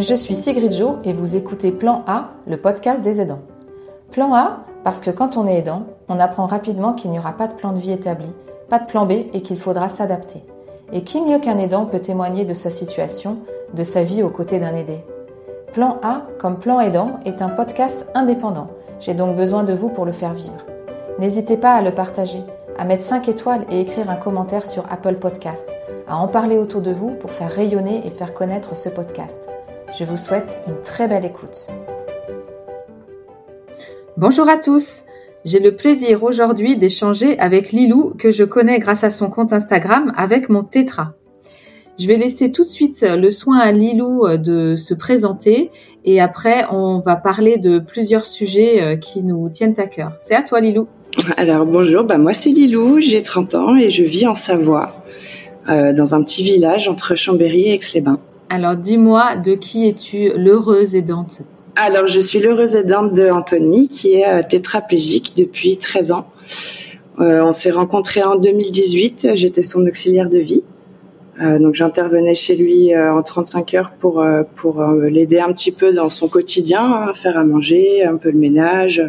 Je suis Sigrid Jo et vous écoutez Plan A, le podcast des aidants. Plan A, parce que quand on est aidant, on apprend rapidement qu'il n'y aura pas de plan de vie établi, pas de plan B et qu'il faudra s'adapter. Et qui mieux qu'un aidant peut témoigner de sa situation, de sa vie aux côtés d'un aidé? Plan A, comme Plan Aidant, est un podcast indépendant. J'ai donc besoin de vous pour le faire vivre. N'hésitez pas à le partager, à mettre 5 étoiles et écrire un commentaire sur Apple Podcast, à en parler autour de vous pour faire rayonner et faire connaître ce podcast. Je vous souhaite une très belle écoute. Bonjour à tous. J'ai le plaisir aujourd'hui d'échanger avec Lilou que je connais grâce à son compte Instagram avec mon tétra. Je vais laisser tout de suite le soin à Lilou euh, de se présenter et après on va parler de plusieurs sujets euh, qui nous tiennent à cœur. C'est à toi Lilou. Alors bonjour, bah moi c'est Lilou, j'ai 30 ans et je vis en Savoie, euh, dans un petit village entre Chambéry et Aix-les-Bains. Alors dis-moi, de qui es-tu l'heureuse aidante Alors je suis l'heureuse aidante de Anthony qui est euh, tétraplégique depuis 13 ans. Euh, on s'est rencontrés en 2018, j'étais son auxiliaire de vie. Euh, donc j'intervenais chez lui euh, en 35 heures pour pour l'aider un petit peu dans son quotidien, hein, faire à manger, un peu le ménage,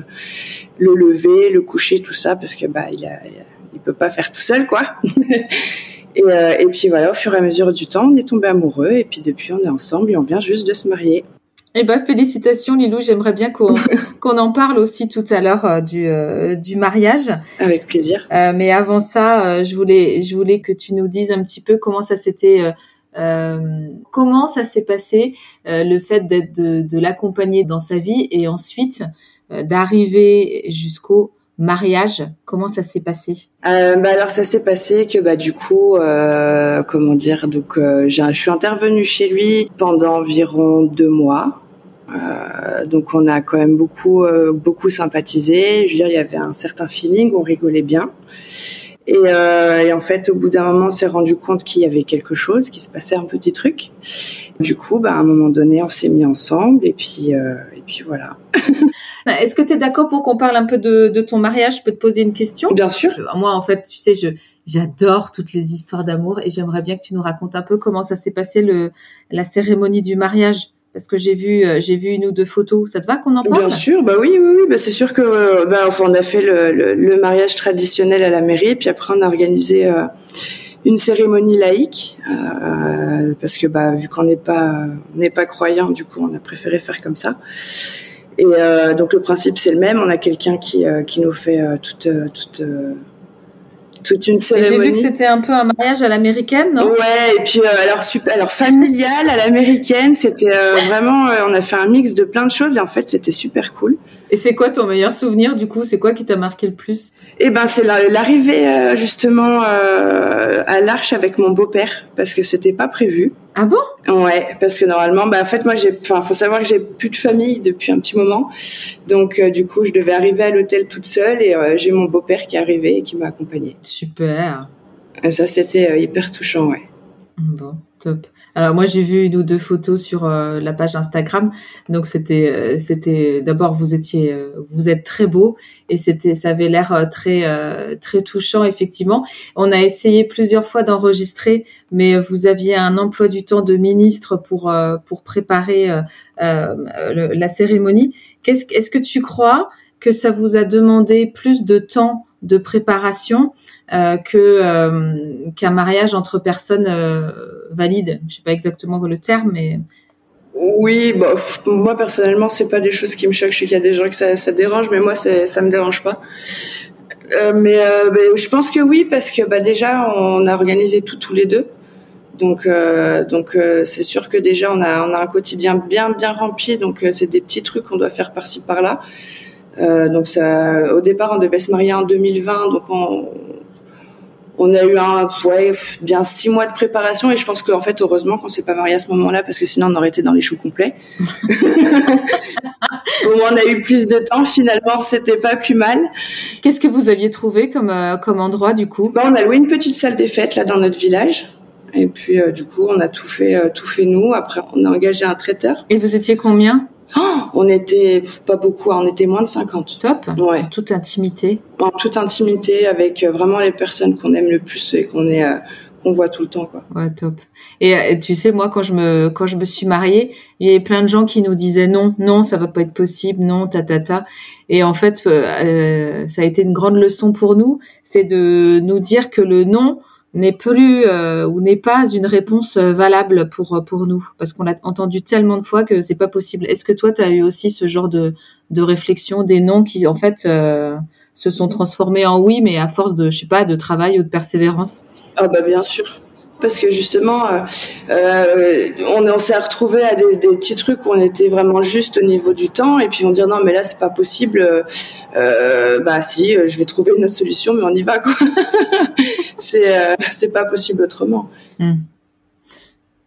le lever, le coucher, tout ça parce que bah il peut pas faire tout seul quoi. et, et puis voilà, au fur et à mesure du temps, on est tombé amoureux et puis depuis on est ensemble et on vient juste de se marier. Eh ben, félicitations Lilou, j'aimerais bien qu'on en parle aussi tout à l'heure euh, du, euh, du mariage. Avec plaisir. Euh, mais avant ça, je voulais je voulais que tu nous dises un petit peu comment ça s'était comment ça s'est passé le fait d'être de, de l'accompagner dans sa vie et ensuite d'arriver jusqu'au mariage Comment ça s'est passé? Euh, bah alors ça s'est passé que bah du coup euh, comment dire donc euh, je suis intervenue chez lui pendant environ deux mois. Euh, donc on a quand même beaucoup euh, beaucoup sympathisé. Je veux dire il y avait un certain feeling, on rigolait bien. Et, euh, et, en fait, au bout d'un moment, on s'est rendu compte qu'il y avait quelque chose, qu'il se passait un petit truc. Du coup, bah, à un moment donné, on s'est mis ensemble et puis, euh, et puis voilà. Est-ce que tu es d'accord pour qu'on parle un peu de, de, ton mariage? Je peux te poser une question? Bien sûr. Euh, moi, en fait, tu sais, je j'adore toutes les histoires d'amour et j'aimerais bien que tu nous racontes un peu comment ça s'est passé le la cérémonie du mariage parce que j'ai vu euh, j'ai vu une ou deux photos. Ça te va qu'on en parle? Bien sûr, bah oui, oui, oui. Bah c'est sûr que euh, bah, enfin, on a fait le, le, le, mariage traditionnel à la mairie, puis après on a organisé euh, une cérémonie laïque euh, parce que bah vu qu'on n'est pas on n'est pas croyant, du coup on a préféré faire comme ça. Et euh, donc le principe c'est le même. On a quelqu'un qui qui nous fait toute toute toute une cérémonie. J'ai vu que c'était un peu un mariage à l'américaine, non? Ouais, et puis euh, alors super, alors familial à l'américaine, c'était euh, vraiment, euh, on a fait un mix de plein de choses et en fait c'était super cool. Et c'est quoi ton meilleur souvenir du coup? C'est quoi qui t'a marqué le plus? Eh ben c'est l'arrivée euh, justement euh, à l'Arche avec mon beau-père parce que c'était pas prévu. Ah bon? Ouais, parce que normalement, bah en fait moi j'ai, enfin faut savoir que j'ai plus de famille depuis un petit moment, donc euh, du coup je devais arriver à l'hôtel toute seule et euh, j'ai mon beau-père qui est arrivé et qui m'a accompagnée. Super. Et ça c'était euh, hyper touchant, ouais. Bon, top. Alors moi j'ai vu une ou deux photos sur euh, la page Instagram. Donc c'était euh, c'était d'abord vous étiez euh, vous êtes très beau et c'était ça avait l'air très très touchant effectivement. On a essayé plusieurs fois d'enregistrer mais vous aviez un emploi du temps de ministre pour pour préparer le, la cérémonie. Qu'est-ce est-ce que tu crois que ça vous a demandé plus de temps de préparation euh, que euh, qu'un mariage entre personnes valides. Je sais pas exactement le terme, mais oui, bah, moi personnellement, c'est pas des choses qui me choquent. Je sais qu'il y a des gens que ça, dérange, mais moi, ça me dérange pas. Euh, mais, euh, mais, je pense que oui, parce que bah, déjà, on a organisé tout tous les deux. Donc, euh, donc c'est sûr que déjà, on a, on a un quotidien bien, bien rempli. Donc, c'est des petits trucs qu'on doit faire par-ci, par-là. donc, ça, au départ, on devait se marier en 2020. Donc, on, on a eu un ouais, bien six mois de préparation et je pense qu'en fait heureusement qu'on s'est pas marié à ce moment-là parce que sinon on aurait été dans les choux complets. Au moins on a eu plus de temps. Finalement c'était pas plus mal. Qu'est-ce que vous aviez trouvé comme euh, comme endroit du coup? Bah, On a loué une petite salle des fêtes là dans notre village. Et puis euh, du coup on a tout fait euh, tout fait nous. Après on a engagé un traiteur. Et vous étiez combien? Oh, on était pas beaucoup, on était moins de 50. Top. Ouais. En toute intimité. En toute intimité, avec vraiment les personnes qu'on aime le plus et qu'on est qu'on voit tout le temps quoi. Ouais, top. Et, tu sais moi quand je me quand je me suis mariée, il y avait plein de gens qui nous disaient non, non, ça va pas être possible, non, ta ta ta. Et en fait, euh, ça a été une grande leçon pour nous, c'est de nous dire que le non n'est plus euh, ou n'est pas une réponse euh, valable pour pour nous. Parce qu'on l'a entendu tellement de fois que c'est pas possible. Est-ce que toi tu as eu aussi ce genre de de réflexion des noms qui en fait euh, se sont transformés en oui mais à force de je sais pas de travail ou de persévérance? Ah bah bien sûr parce que justement, euh, euh, on, on s'est retrouvé à des, des, petits trucs où on était vraiment juste au niveau du temps, et puis on dit non mais là c'est pas possible. Euh, bah si, je vais trouver une autre solution, mais on y va quoi. c'est euh, c'est pas possible autrement. Hmm.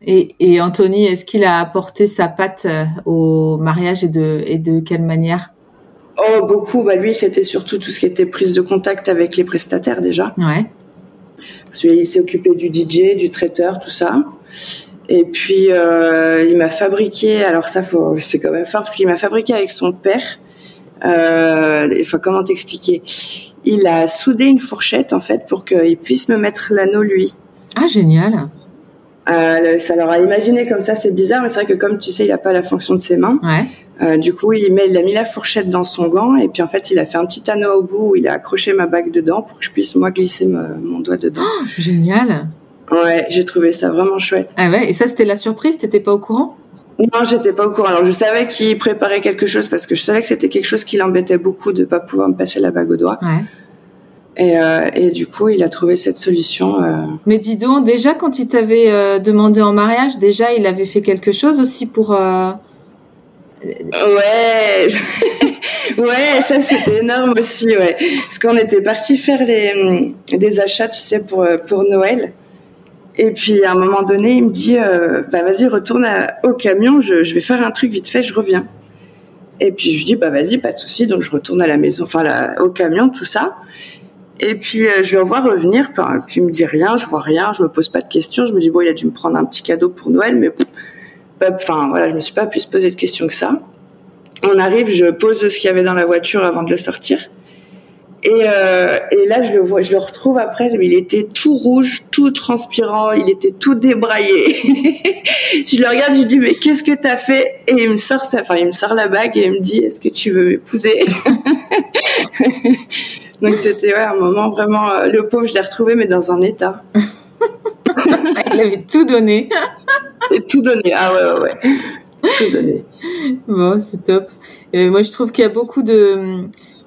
Et, et, Anthony, est-ce qu'il a apporté sa patte au mariage et de et de quelle manière? Oh beaucoup. Bah lui, c'était surtout tout ce qui était prise de contact avec les prestataires déjà. Ouais. Parce qu'il s'est occupé du DJ, du traiteur, tout ça. Et puis, euh, il m'a fabriqué, alors ça, c'est quand même fort, parce qu'il m'a fabriqué avec son père. Euh, enfin, comment t'expliquer? Il a soudé une fourchette, en fait, pour qu'il puisse me mettre l'anneau, lui. Ah, génial euh, ça leur a imaginé comme ça, c'est bizarre, mais c'est vrai que comme tu sais, il n'a pas la fonction de ses mains. Ouais. Euh, du coup, il, met, il a mis la fourchette dans son gant et puis en fait, il a fait un petit anneau au bout où il a accroché ma bague dedans pour que je puisse moi glisser mon doigt dedans. Oh, génial. Ouais, j'ai trouvé ça vraiment chouette. Ah ouais, et ça c'était la surprise, t'étais pas au courant? Non, j'étais pas au courant. Alors je savais qu'il préparait quelque chose parce que je savais que c'était quelque chose qui l'embêtait beaucoup de pas pouvoir me passer la bague au doigt. Ouais. Et, euh, et, du coup, il a trouvé cette solution. Euh... Mais dis donc, déjà quand il t'avait euh, demandé en mariage, déjà il avait fait quelque chose aussi pour. Ouais, ouais, ça c'était énorme aussi, ouais. Parce qu'on était parti faire les des achats, tu sais, pour pour Noël. Et puis à un moment donné, il me dit, bah vas-y, retourne à, au camion, je, je vais faire un truc vite fait, je reviens. Et puis je lui dis, bah vas-y, pas de souci. Donc je retourne à la maison, enfin au camion, tout ça. Et puis euh, je le vois revenir, puis il me dit rien, je vois rien, je me pose pas de questions, je me dis bon il a dû me prendre un petit cadeau pour Noël, mais enfin voilà, je me suis pas pu se poser de questions que ça. On arrive, je pose ce qu'il y avait dans la voiture avant de le sortir. Et, euh, là je le vois, je le retrouve après, mais il était tout rouge, tout transpirant, il était tout débraillé. je le regarde, je lui dis mais qu'est-ce que t'as fait? Et il me sort enfin il me sort la bague et il me dit est-ce que tu veux m'épouser? Donc c'était ouais, un moment vraiment. Euh, le pauvre, je l'ai retrouvé, mais dans un état. Il avait tout donné. Et tout donné. Ah ouais, ouais, ouais. Tout donné. Bon, c'est top. Euh, moi, je trouve qu'il y a beaucoup de.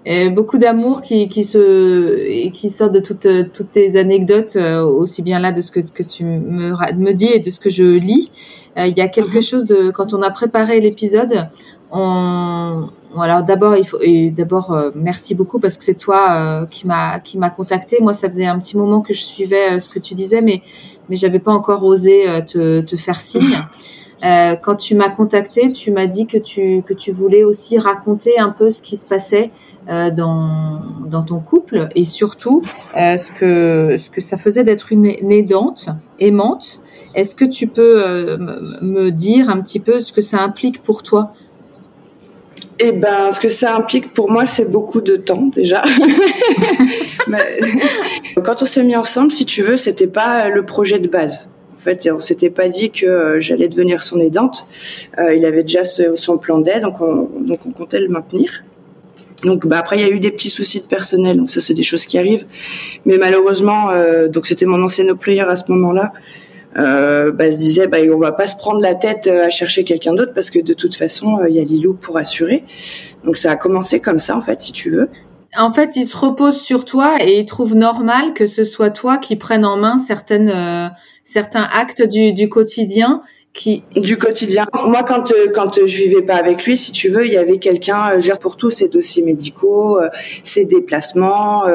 Euh, beaucoup d'amour qui, qui se qui sort de toutes toutes tes anecdotes aussi bien là de ce que que tu me me dis et de ce que je lis il y a quelque mm-hmm. chose de quand on a préparé l'épisode on alors d'abord il faut et d'abord euh, merci beaucoup parce que c'est toi euh, qui m'a qui m'a contacté. Moi ça faisait un petit moment que je suivais euh, ce que tu disais mais mais j'avais pas encore osé te, te faire signe. quand tu m'as contacté, tu m'as dit que tu que tu voulais aussi raconter un peu ce qui se passait dans dans ton couple et surtout ce que ce que ça faisait d'être une, une aidante aimante. Est-ce que tu peux me dire un petit peu ce que ça implique pour toi eh ben, ce que ça implique pour moi, c'est beaucoup de temps déjà. quand on s'est mis ensemble, si tu veux, c'était pas le projet de base. En fait, on s'était pas dit que euh, j'allais devenir son aidante. Euh, il avait déjà son plan d'aide, donc on, donc on comptait le maintenir. Donc bah, après il y a eu des petits soucis de personnel, donc ça c'est des choses qui arrivent. Mais malheureusement, euh, donc c'était mon ancien employeur à ce moment-là euh, bah, se disait bah, on va pas se prendre la tête euh, à chercher quelqu'un d'autre parce que de toute façon il euh, y a Lilou pour assurer. Donc ça a commencé comme ça en fait si tu veux. En fait, il se repose sur toi et il trouve normal que ce soit toi qui prenne en main certaines, euh, certains actes du, du quotidien du quotidien. Moi, quand euh, quand je vivais pas avec lui, si tu veux, il y avait quelqu'un euh, gère pour tous ses dossiers médicaux, euh, ses déplacements,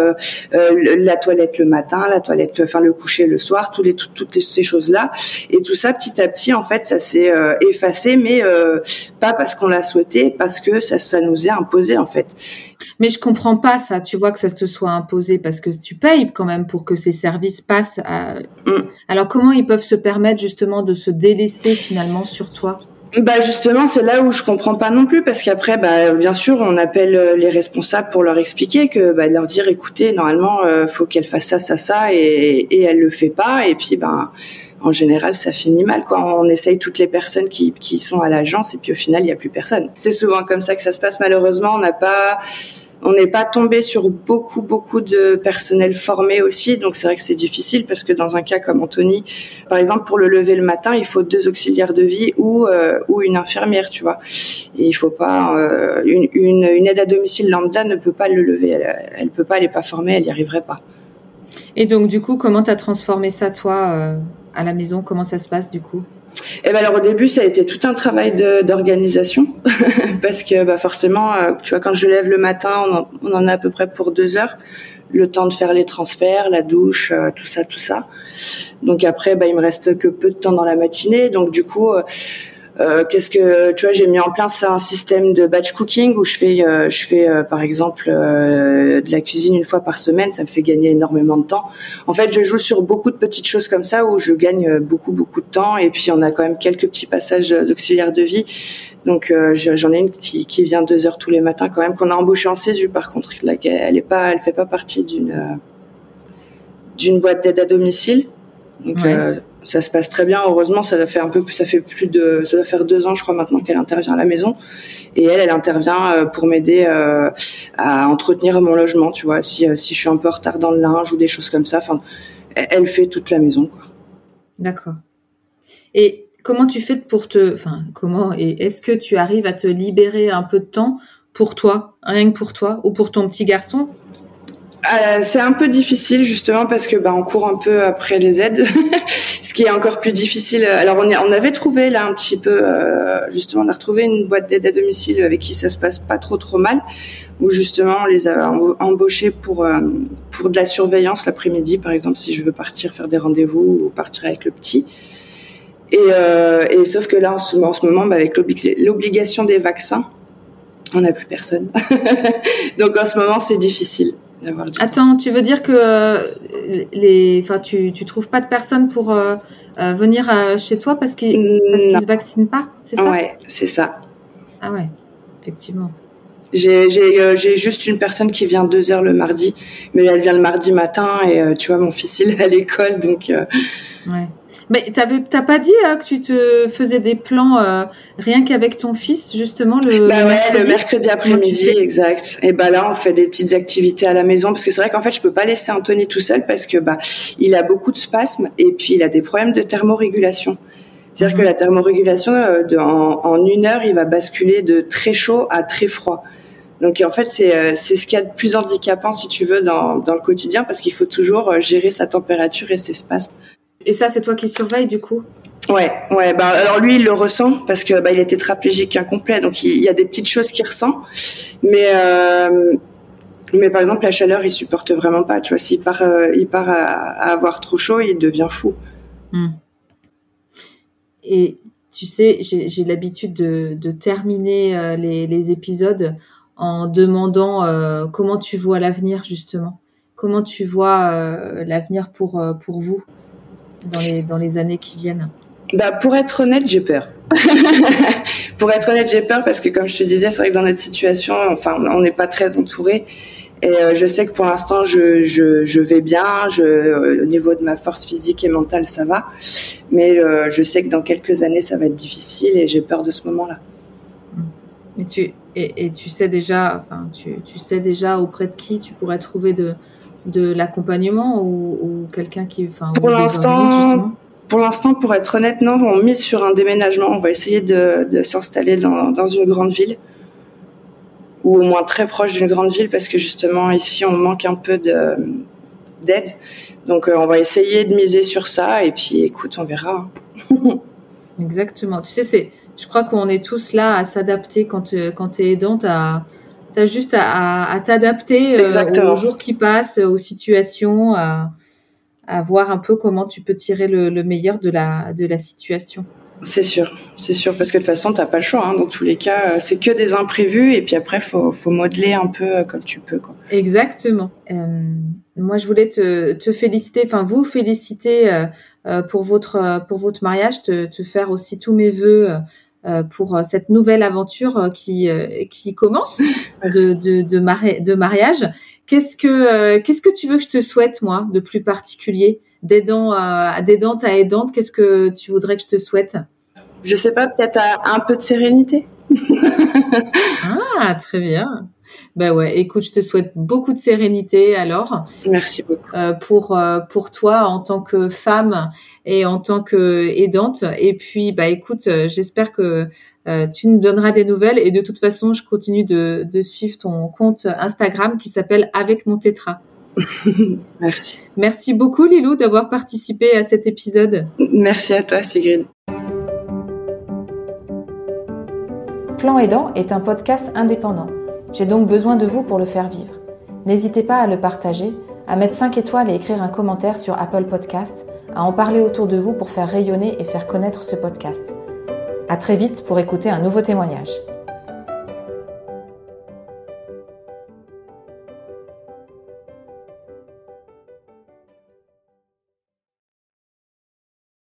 la toilette le matin, la toilette, enfin le coucher le soir, tous les toutes ces choses là. Et tout ça, petit à petit, en fait, ça s'est effacé, mais pas parce qu'on l'a souhaité, parce que ça, ça nous est imposé en fait. Mais je comprends pas ça. Tu vois que ça te soit imposé parce que tu payes quand même pour que ces services passent. À... Mm. Alors comment ils peuvent se permettre justement de se délester finalement sur toi? Bah justement, c'est là où je comprends pas non plus parce qu'après, bah bien sûr, on appelle euh, les responsables pour leur expliquer que, bah, leur dire, écoutez, normalement, euh, faut qu'elle fasse ça, ça, ça, et, et elle le fait pas, et puis ben, en général, ça finit mal quand on essaye toutes les personnes qui, sont à l'agence, et puis au final, il y a plus personne. C'est souvent comme ça que ça se passe. Malheureusement, on n'a pas on n'est pas tombé sur beaucoup, beaucoup de personnel formé aussi, donc c'est vrai que c'est difficile parce que dans un cas comme Anthony, par exemple, pour le lever le matin, il faut deux auxiliaires de vie ou euh, une infirmière, tu vois. Et il faut pas euh, une, aide à domicile lambda ne peut pas le lever, elle, elle peut pas, elle est pas formée, elle y arriverait pas. Et donc du coup, comment tu as transformé ça toi euh, à la maison Comment ça se passe du coup? Eh ben alors au début ça a été tout un travail d'organisation parce que bah forcément euh, tu vois quand je lève le matin on en, a à peu près pour deux heures le temps de faire les transferts la douche euh, tout ça tout ça. Donc après bah il me reste que peu de temps dans la matinée. Donc du coup euh, euh, qu'est-ce que tu vois j'ai mis en place un système de batch cooking où je fais euh, je fais euh, par exemple de la cuisine une fois par semaine. Ça me fait gagner énormément de temps. En fait je joue sur beaucoup de petites choses comme ça où je gagne beaucoup beaucoup de temps. Et puis on a quand même quelques petits passages d'auxiliaire de vie. Donc j'en ai une qui, qui, vient deux heures tous les matins quand même qu'on a embauché en CESU par contre. Elle est pas elle fait pas partie d'une d'une boîte d'aide à domicile. Donc ouais ça se passe très bien. Heureusement, ça fait un peu, ça fait plus de, ça doit faire deux ans, je crois maintenant qu'elle intervient à la maison. Et elle, elle intervient euh, pour m'aider euh, à entretenir mon logement, tu vois, si, euh, si je suis un peu en retard dans le linge ou des choses comme ça. Enfin, elle fait toute la maison, quoi. D'accord. Et comment tu fais pour te, enfin, comment et est-ce que tu arrives à te libérer un peu de temps pour toi, rien que pour toi, ou pour ton petit garçon? Euh, c'est un peu difficile justement parce que bah, on court un peu après les aides, ce qui est encore plus difficile. Alors on, est, on avait trouvé là un petit peu euh, justement on a retrouvé une boîte d'aide à domicile avec qui ça se passe pas trop trop mal, où justement on les a embauchés pour euh, pour de la surveillance l'après-midi par exemple si je veux partir faire des rendez-vous ou partir avec le petit. Et, euh, et sauf que là en ce, en ce moment bah, avec l'obligation des vaccins, on n'a plus personne. Donc en ce moment c'est difficile. Attends, tu veux dire que euh, les, enfin, tu, tu trouves pas de personnes pour euh, euh, venir chez toi parce qu'ils parce qu'ils se vaccinent pas, c'est ça? Ouais, c'est ça. Ah ouais, effectivement. J'ai juste une personne qui vient deux heures le mardi, mais elle vient le mardi matin et tu vois mon fils il est à l'école donc. Ouais. Mais t'as pas dit euh, que tu te faisais des plans euh, rien qu'avec ton fils justement le, bah ouais, mercredi, le mercredi après-midi, exact. Et bah là on fait des petites activités à la maison parce que c'est vrai qu'en fait je peux pas laisser Anthony tout seul parce que bah il a beaucoup de spasmes et puis il a des problèmes de thermorégulation. C'est-à-dire que mhm. la thermorégulation, euh, de, en, en, une heure, il va basculer de très chaud à très froid. Donc en fait, c'est c'est ce qu'il y a de plus handicapant, si tu veux, dans, dans le quotidien, parce qu'il faut toujours gérer sa température et ses spasmes. Et ça, c'est toi qui surveilles du coup? Ouais, ouais. Bah, alors lui, il le ressent parce que bah, il est tétraplégique incomplet, donc il, y a des petites choses qu'il ressent. Mais euh, mais par exemple, la chaleur, il supporte vraiment pas. Tu vois, s'il part, euh, il part à, avoir trop chaud, il devient fou. Hmm. Et tu sais, j'ai l'habitude de, de, terminer euh, les, les, épisodes en demandant euh, comment tu vois l'avenir justement. Comment tu vois euh, l'avenir pour pour vous? Dans les, dans les années qui viennent bah, Pour être honnête, j'ai peur. pour être honnête, j'ai peur parce que, comme je te disais, c'est vrai que dans notre situation, enfin, on n'est pas très entouré. Et euh, je sais que pour l'instant, je, je, je, vais bien. Je, au niveau de ma force physique et mentale, ça va. Mais euh, je sais que dans quelques années, ça va être difficile et j'ai peur de ce moment-là. Et tu, et, et, tu sais déjà, enfin, tu, tu sais déjà auprès de qui tu pourrais trouver de, de l'accompagnement ou, quelqu'un qui, enfin, pour l'instant, pour l'instant, pour être honnête, non, on mise sur un déménagement. On va essayer de, s'installer dans, dans, une grande ville ou au moins très proche d'une grande ville parce que justement ici on manque un peu de d'aide. Donc euh, on va essayer de miser sur ça et puis écoute, on verra. Exactement. Tu sais, c'est, je crois qu'on est tous là à s'adapter quand, euh, quand tu es aidante à tu as juste à, t'adapter euh, aux jours qui passent, aux situations, à, voir un peu comment tu peux tirer le, meilleur de la, de la situation. C'est sûr, c'est sûr, parce que de toute façon, tu n'as pas le choix. Hein. Dans tous les cas, c'est que des imprévus, et puis après, il faut, faut, modeler un peu euh, comme tu peux. Quoi. Exactement. Euh, moi, je voulais te, te féliciter, enfin vous féliciter pour, votre, pour votre mariage, te, te, faire aussi tous mes voeux pour cette nouvelle aventure qui qui commence de de, de, mariage. Qu'est-ce que qu'est-ce que tu veux que je te souhaite moi de plus particulier d'aidant à d'aidante à aidante Qu'est-ce que tu voudrais que je te souhaite? Je sais pas, peut-être un peu de sérénité. ah, très bien. Ben ouais, écoute, je te souhaite beaucoup de sérénité alors. Merci beaucoup. Euh, pour euh, pour toi en tant que femme et en tant que aidante. Et puis, bah écoute, euh, j'espère que tu nous donneras des nouvelles. Et de toute façon, je continue de, de suivre ton compte Instagram qui s'appelle Avec mon tétra. Merci. Merci beaucoup Lilou d'avoir participé à cet épisode. Merci à toi Sigrid. Plan Aidant est un podcast indépendant. J'ai donc besoin de vous pour le faire vivre. N'hésitez pas à le partager, à mettre 5 étoiles et écrire un commentaire sur Apple Podcast, à en parler autour de vous pour faire rayonner et faire connaître ce podcast. À très vite pour écouter un nouveau témoignage.